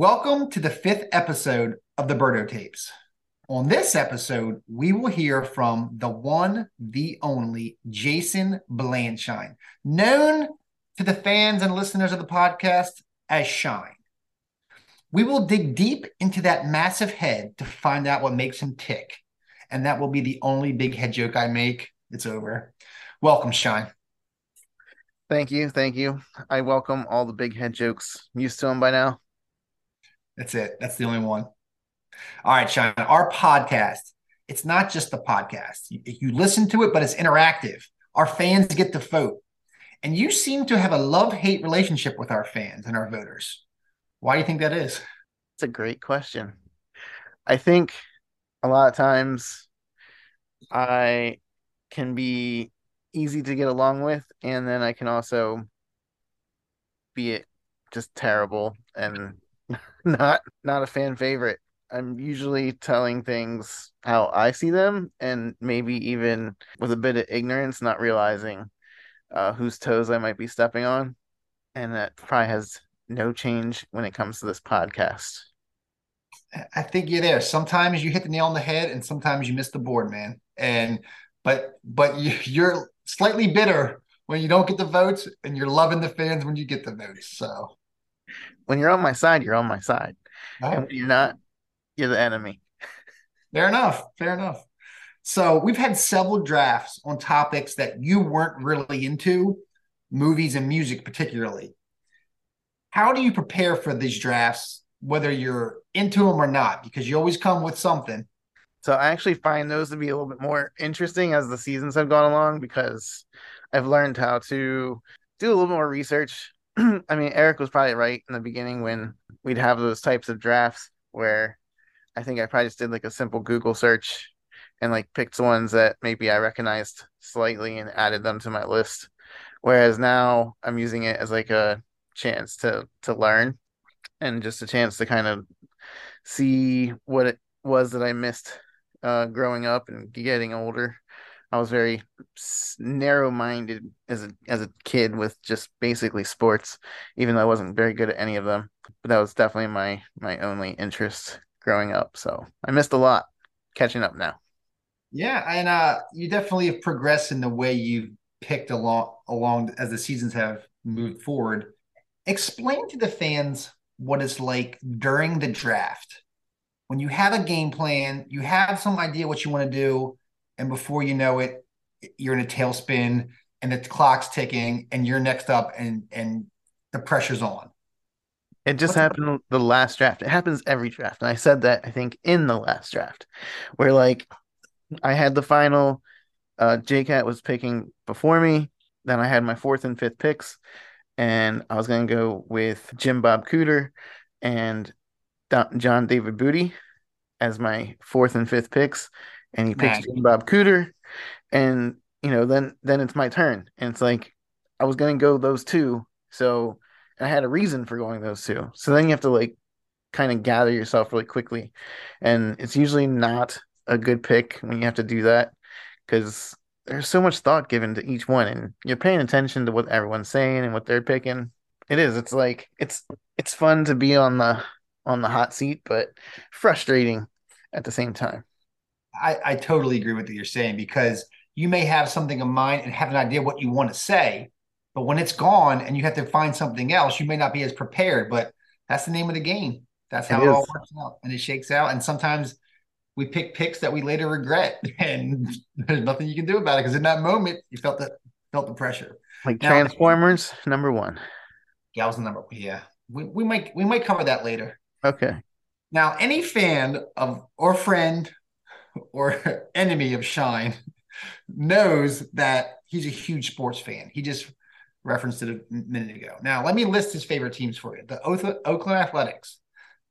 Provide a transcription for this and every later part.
Welcome to the fifth episode of the Birdo Tapes. On this episode, we will hear from the one, the only Jason Blanshine, known to the fans and listeners of the podcast as Shine. We will dig deep into that massive head to find out what makes him tick. And that will be the only big head joke I make. It's over. Welcome, Shine. Thank you. Thank you. I welcome all the big head jokes. Used to them by now. That's it. That's the only one. All right, Sean, our podcast, it's not just the podcast. You, you listen to it, but it's interactive. Our fans get to vote. And you seem to have a love hate relationship with our fans and our voters. Why do you think that is? It's a great question. I think a lot of times I can be easy to get along with, and then I can also be just terrible and not not a fan favorite. I'm usually telling things how I see them, and maybe even with a bit of ignorance, not realizing uh, whose toes I might be stepping on, and that probably has no change when it comes to this podcast. I think you're there. Sometimes you hit the nail on the head, and sometimes you miss the board, man. And but but you, you're slightly bitter when you don't get the votes, and you're loving the fans when you get the votes. So when you're on my side, you're on my side. Oh. And when you're not, you're the enemy. Fair enough. Fair enough. So we've had several drafts on topics that you weren't really into, movies and music particularly. How do you prepare for these drafts, whether you're into them or not? Because you always come with something. So I actually find those to be a little bit more interesting as the seasons have gone along because I've learned how to do a little more research I mean, Eric was probably right in the beginning when we'd have those types of drafts where I think I probably just did like a simple Google search and like picked ones that maybe I recognized slightly and added them to my list. Whereas now I'm using it as like a chance to to learn and just a chance to kind of see what it was that I missed uh, growing up and getting older. I was very narrow minded as a as a kid with just basically sports, even though I wasn't very good at any of them. But that was definitely my my only interest growing up. So I missed a lot. Catching up now. Yeah, and uh, you definitely have progressed in the way you've picked along along as the seasons have moved forward. Explain to the fans what it's like during the draft when you have a game plan, you have some idea what you want to do and before you know it, you're in a tailspin and the clock's ticking and you're next up and and the pressure's on. It just What's happened the last draft. It happens every draft. And I said that I think in the last draft, where like I had the final uh JCat was picking before me. Then I had my fourth and fifth picks, and I was gonna go with Jim Bob Cooter and John David Booty as my fourth and fifth picks and he picks Bob Cooter, and you know, then then it's my turn, and it's like I was gonna go those two, so I had a reason for going those two. So then you have to like kind of gather yourself really quickly, and it's usually not a good pick when you have to do that because there's so much thought given to each one, and you're paying attention to what everyone's saying and what they're picking. It is. It's like it's it's fun to be on the on the hot seat, but frustrating at the same time. I, I totally agree with what you're saying because you may have something in mind and have an idea what you want to say, but when it's gone and you have to find something else, you may not be as prepared. But that's the name of the game. That's how it, it all works out, and it shakes out. And sometimes we pick picks that we later regret, and there's nothing you can do about it because in that moment you felt the felt the pressure. Like now, Transformers number one. Yeah, was the number. Yeah, we, we might we might cover that later. Okay. Now, any fan of or friend or enemy of Shine knows that he's a huge sports fan. He just referenced it a minute ago. Now, let me list his favorite teams for you the Oakland Athletics,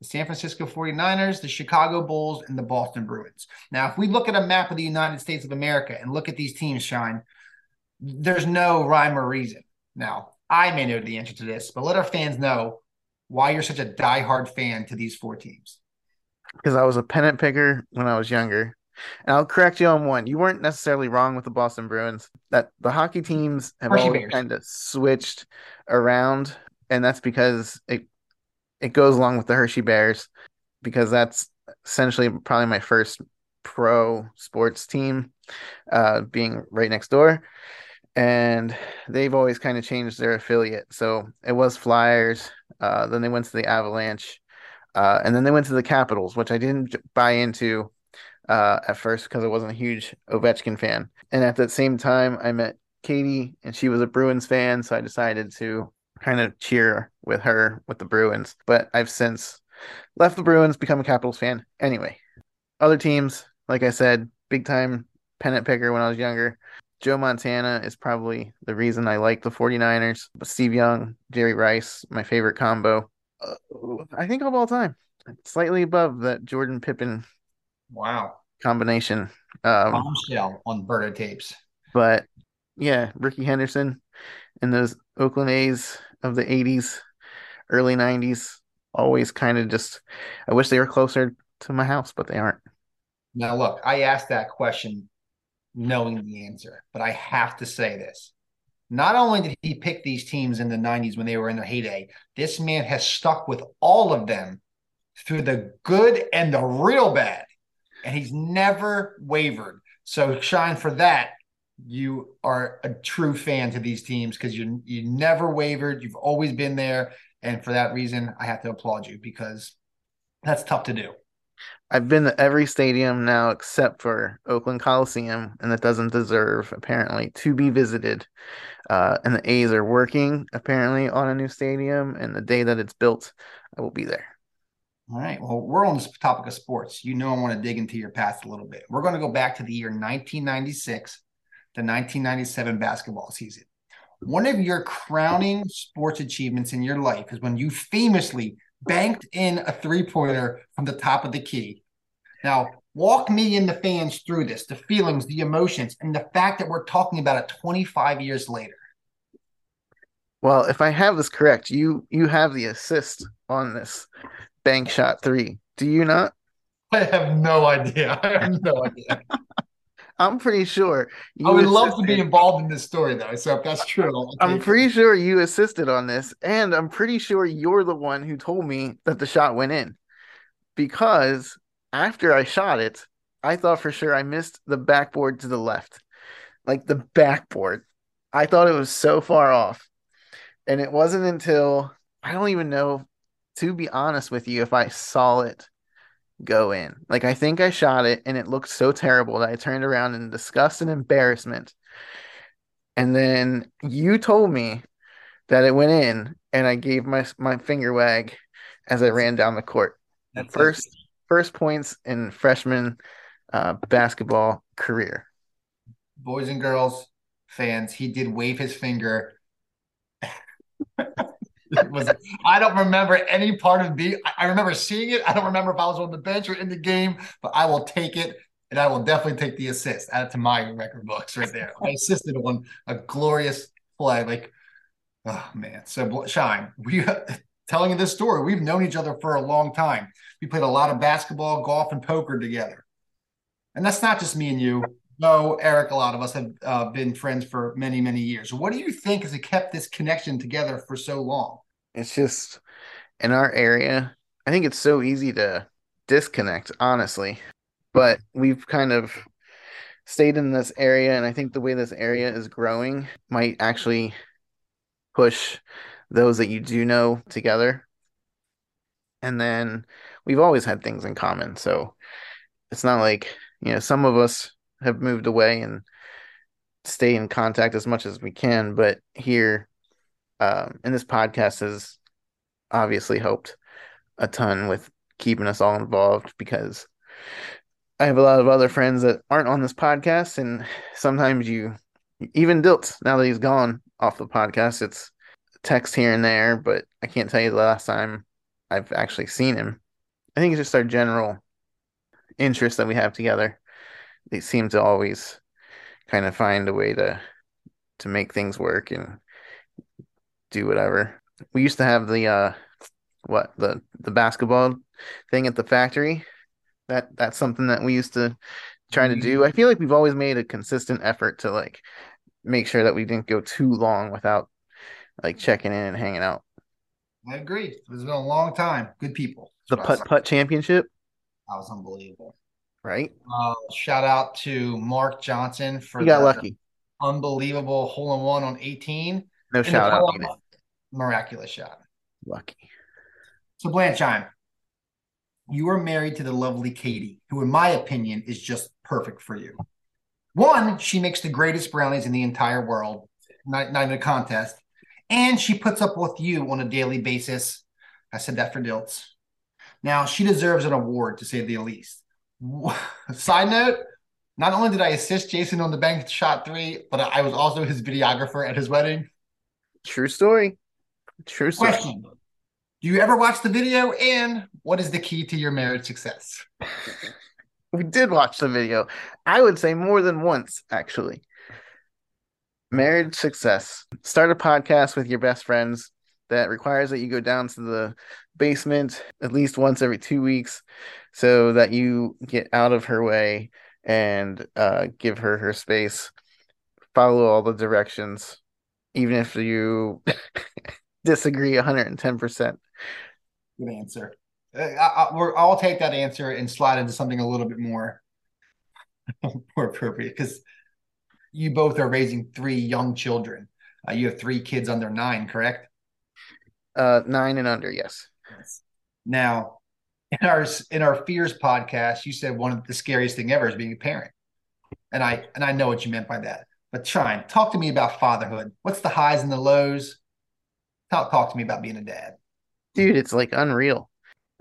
the San Francisco 49ers, the Chicago Bulls, and the Boston Bruins. Now, if we look at a map of the United States of America and look at these teams, Shine, there's no rhyme or reason. Now, I may know the answer to this, but let our fans know why you're such a diehard fan to these four teams because I was a pennant picker when I was younger. And I'll correct you on one. You weren't necessarily wrong with the Boston Bruins. That the hockey teams have always kind of switched around, and that's because it it goes along with the Hershey Bears because that's essentially probably my first pro sports team, uh, being right next door. And they've always kind of changed their affiliate. So it was Flyers, uh, then they went to the Avalanche, uh, and then they went to the Capitals, which I didn't buy into uh, at first because I wasn't a huge Ovechkin fan. And at that same time, I met Katie, and she was a Bruins fan, so I decided to kind of cheer with her with the Bruins. But I've since left the Bruins, become a Capitals fan. Anyway, other teams, like I said, big time pennant picker when I was younger. Joe Montana is probably the reason I like the 49ers. But Steve Young, Jerry Rice, my favorite combo. I think of all time, slightly above that Jordan Pippen. Wow. Combination. Um, Bombshell on Birdo tapes. But yeah, Rickey Henderson and those Oakland A's of the 80s, early 90s, always kind of just, I wish they were closer to my house, but they aren't. Now, look, I asked that question knowing the answer, but I have to say this. Not only did he pick these teams in the 90s when they were in their heyday, this man has stuck with all of them through the good and the real bad, and he's never wavered. So, shine for that. You are a true fan to these teams because you you never wavered. You've always been there, and for that reason, I have to applaud you because that's tough to do. I've been to every stadium now except for Oakland Coliseum, and it doesn't deserve apparently to be visited. Uh, and the A's are working apparently on a new stadium, and the day that it's built, I will be there. All right. Well, we're on this topic of sports. You know, I want to dig into your past a little bit. We're going to go back to the year 1996, the 1997 basketball season. One of your crowning sports achievements in your life is when you famously banked in a three pointer from the top of the key. Now, walk me and the fans through this the feelings, the emotions, and the fact that we're talking about it 25 years later. Well, if I have this correct, you you have the assist on this bank shot three. Do you not? I have no idea. I have no idea. I'm pretty sure. I would assisted. love to be involved in this story, though. So if that's true, I'm pretty it. sure you assisted on this, and I'm pretty sure you're the one who told me that the shot went in, because after I shot it, I thought for sure I missed the backboard to the left, like the backboard. I thought it was so far off, and it wasn't until I don't even know, to be honest with you, if I saw it go in. Like I think I shot it and it looked so terrible that I turned around in disgust and embarrassment. And then you told me that it went in and I gave my my finger wag as I ran down the court. That's first it. first points in freshman uh, basketball career. Boys and girls, fans, he did wave his finger was I don't remember any part of the. I remember seeing it. I don't remember if I was on the bench or in the game, but I will take it, and I will definitely take the assist. Add it to my record books right there. I assisted on a glorious play. Like, oh man. So shine. We telling you this story. We've known each other for a long time. We played a lot of basketball, golf, and poker together. And that's not just me and you. No, Eric, a lot of us have uh, been friends for many, many years. What do you think has kept this connection together for so long? It's just in our area, I think it's so easy to disconnect, honestly. But we've kind of stayed in this area, and I think the way this area is growing might actually push those that you do know together. And then we've always had things in common. So it's not like, you know, some of us have moved away and stay in contact as much as we can. But here, um, and this podcast has obviously helped a ton with keeping us all involved because I have a lot of other friends that aren't on this podcast, and sometimes you, even Dilt, now that he's gone off the podcast, it's text here and there, but I can't tell you the last time I've actually seen him. I think it's just our general interest that we have together they seem to always kind of find a way to to make things work and do whatever. We used to have the uh what the the basketball thing at the factory. That that's something that we used to try to do. I feel like we've always made a consistent effort to like make sure that we didn't go too long without like checking in and hanging out. I agree. It's been a long time. Good people. The putt putt championship. That was unbelievable. Right. Uh, shout out to Mark Johnson for got lucky. Unbelievable hole in one on 18. No shout out. Miraculous shot. Lucky. So Blanshine, you are married to the lovely Katie, who, in my opinion, is just perfect for you. One, she makes the greatest brownies in the entire world, not, not even a contest. And she puts up with you on a daily basis. I said that for Dilts. Now, she deserves an award, to say the least. Side note, not only did I assist Jason on the bank shot three, but I was also his videographer at his wedding. True story. True story. Question. Do you ever watch the video? And what is the key to your marriage success? we did watch the video. I would say more than once, actually. Marriage success. Start a podcast with your best friends that requires that you go down to the basement at least once every two weeks so that you get out of her way and uh, give her her space. Follow all the directions, even if you disagree 110%. Good answer. Uh, I, will take that answer and slide into something a little bit more, more appropriate because you both are raising three young children. Uh, you have three kids under nine, correct? Uh, nine and under, yes. Yes. Now, in our in our fears podcast, you said one of the scariest thing ever is being a parent, and I and I know what you meant by that. But Shine, talk to me about fatherhood. What's the highs and the lows? Talk talk to me about being a dad. Dude, it's like unreal.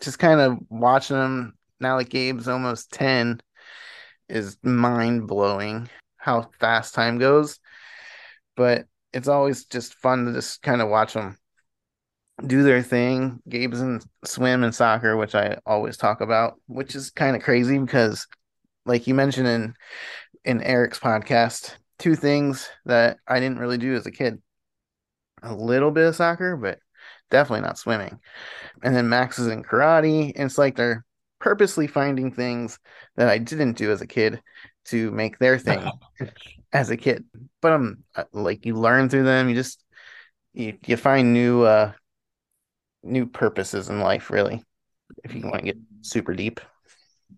Just kind of watching them now that Gabe's almost 10 is mind blowing how fast time goes. But it's always just fun to just kind of watch them do their thing. Gabe's in swim and soccer, which I always talk about, which is kind of crazy because, like you mentioned in in Eric's podcast, two things that I didn't really do as a kid: a little bit of soccer, but definitely not swimming. And then Max is in karate, and it's like they're purposely finding things that I didn't do as a kid to make their thing as a kid. But I'm um, like you learn through them. You just you, you find new uh new purposes in life, really, if you want to get super deep.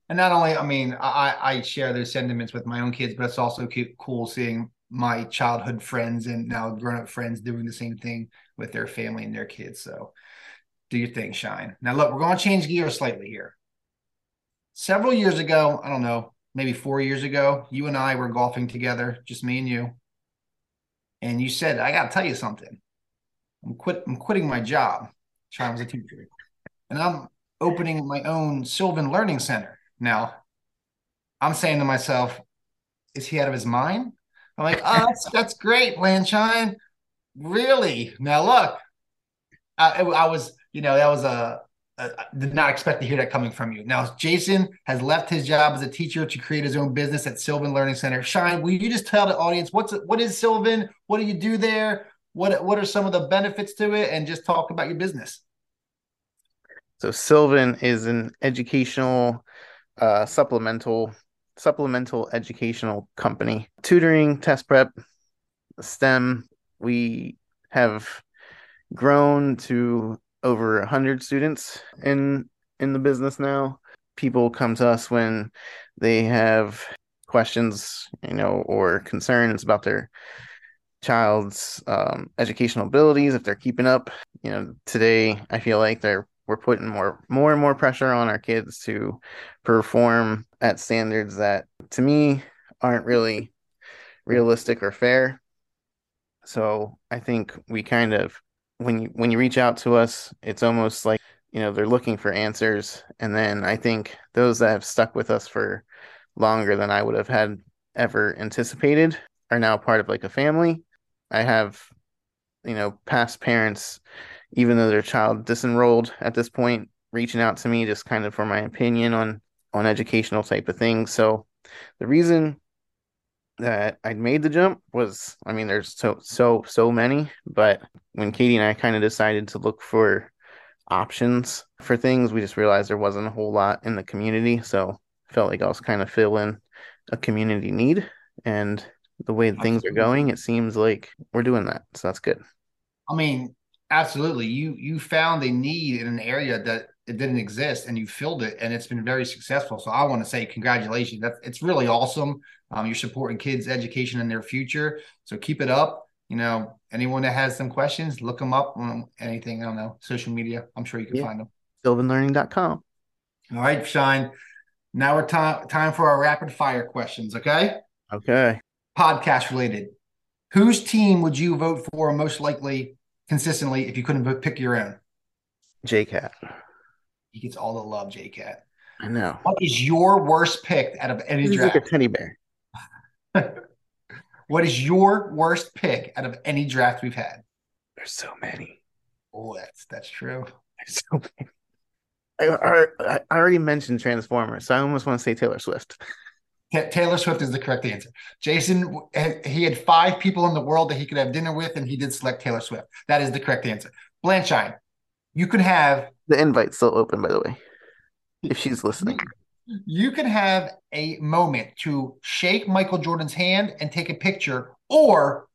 And not only, I mean, I, I share those sentiments with my own kids, but it's also cool seeing my childhood friends and now grown up friends doing the same thing with their family and their kids. So do your thing, shine. Now, look, we're going to change gears slightly here. Several years ago, I don't know, maybe four years ago, you and I were golfing together, just me and you. And you said, I got to tell you something. I'm quit. I'm quitting my job. Sean was a teacher. And I'm opening my own Sylvan Learning Center. Now, I'm saying to myself, is he out of his mind? I'm like, oh, that's, that's great, Blanshine. Really? Now, look, I, I was, you know, that was a, a, I did not expect to hear that coming from you. Now, Jason has left his job as a teacher to create his own business at Sylvan Learning Center. Shine, will you just tell the audience what's what is Sylvan? What do you do there? What what are some of the benefits to it? And just talk about your business. So sylvan is an educational uh, supplemental supplemental educational company. Tutoring test prep stem. We have grown to over 100 students in in the business now. People come to us when they have questions you know or concerns about their child's um, educational abilities if they're keeping up. You know today i feel like they're we're putting more more and more pressure on our kids to perform at standards that to me aren't really realistic or fair. So i think we kind of when you when you reach out to us it's almost like you know they're looking for answers. And then i think those that have stuck with us for longer than i would have had ever anticipated are now part of like a family I have, you know, past parents, even though their child disenrolled at this point, reaching out to me just kind of for my opinion on on educational type of things. So the reason that I'd made the jump was, I mean, there's so so so many, but when Katie and I kind of decided to look for options for things, we just realized there wasn't a whole lot in the community. So felt like I was kind of filling a community need and the way things are going, it seems like we're doing that. So that's good. I mean, Absolutely. You you found a need in an area that it didn't exist and you filled it and it's been very successful. So I want to say congratulations. That's it's really awesome. Um, you're supporting kids' education in their future. So keep it up. You know, anyone that has some questions, look them up on anything, I don't know, social media. I'm sure you can yeah. find them. Sylvanlearning.com. All right, Shine. Now we're time time for our rapid fire questions, okay? Okay. Podcast related. Whose team would you vote for most likely consistently if you couldn't pick your own? JCat. He gets all the love, JCat. I know. What is your worst pick out of any He's draft? like a teddy bear. what is your worst pick out of any draft we've had? There's so many. Oh, that's that's true. There's so many. I, I, I already mentioned Transformers, so I almost want to say Taylor Swift. Taylor Swift is the correct answer. Jason, he had five people in the world that he could have dinner with, and he did select Taylor Swift. That is the correct answer. Blanshine, you can have the invite's still open, by the way, if she's listening. You can have a moment to shake Michael Jordan's hand and take a picture, or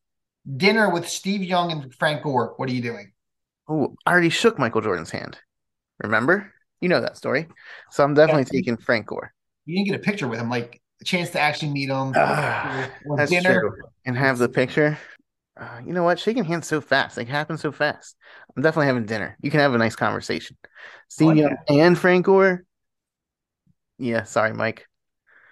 dinner with Steve Young and Frank Gore. What are you doing? Oh, I already shook Michael Jordan's hand. Remember? You know that story. So I'm definitely yeah. taking Frank Gore. You didn't get a picture with him. Like a chance to actually meet him. Uh, that's dinner. true. And have the picture. Uh, you know what? Shaking hands so fast. Like happens so fast. I'm definitely having dinner. You can have a nice conversation. Steve Young and Frank Gore. Yeah, sorry, Mike.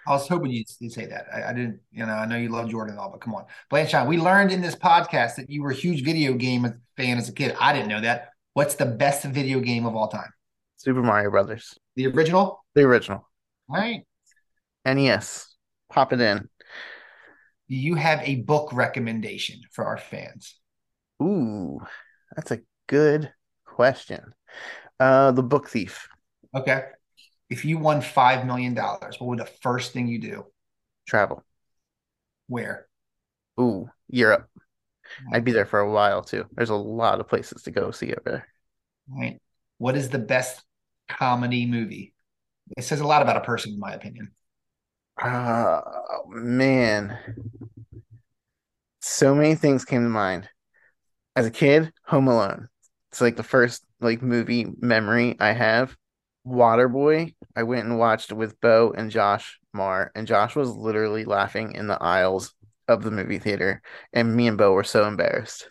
I was hoping you'd, you'd say that. I, I, didn't, you know, I know you love Jordan and all, but come on. Blanshine, we learned in this podcast that you were a huge video game fan as a kid. I didn't know that. What's the best video game of all time? Super Mario Brothers. The original? The original. All right. NES. Pop it in. Do you have a book recommendation for our fans? Ooh, that's a good question. Uh, The Book Thief. Okay. If you won $5 million, what would the first thing you do? Travel. Where? Ooh, Europe. I'd be there for a while too. There's a lot of places to go see over there. Right. What is the best comedy movie? It says a lot about a person, in my opinion. Oh man. So many things came to mind. As a kid, Home Alone. It's like the first like movie memory I have. Waterboy, I went and watched with Bo and Josh Marr, and Josh was literally laughing in the aisles of the movie theater, and me and Bo were so embarrassed.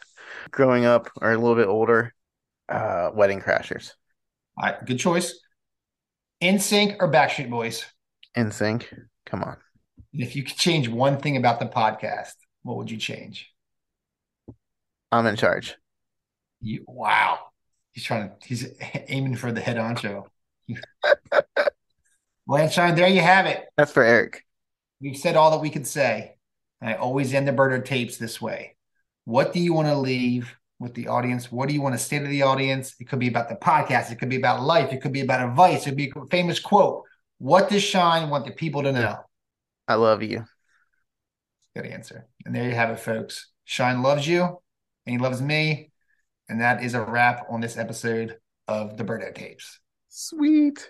Growing up or a little bit older, uh, Wedding Crashers. All right, good choice. NSYNC or Backstreet Boys? NSYNC. Come on. If you could change one thing about the podcast, what would you change? I'm in charge. You wow. He's trying to he's aiming for the head on honcho. Blanshine, there you have it. That's for Eric. We've said all that we could say. I always end the Birdo tapes this way. What do you want to leave with the audience? What do you want to say to the audience? It could be about the podcast. It could be about life. It could be about advice. It could be a famous quote. What does Shine want the people to know? I love you. Good answer. And there you have it, folks. Shine loves you and he loves me. And that is a wrap on this episode of the Birdo Tapes. Sweet.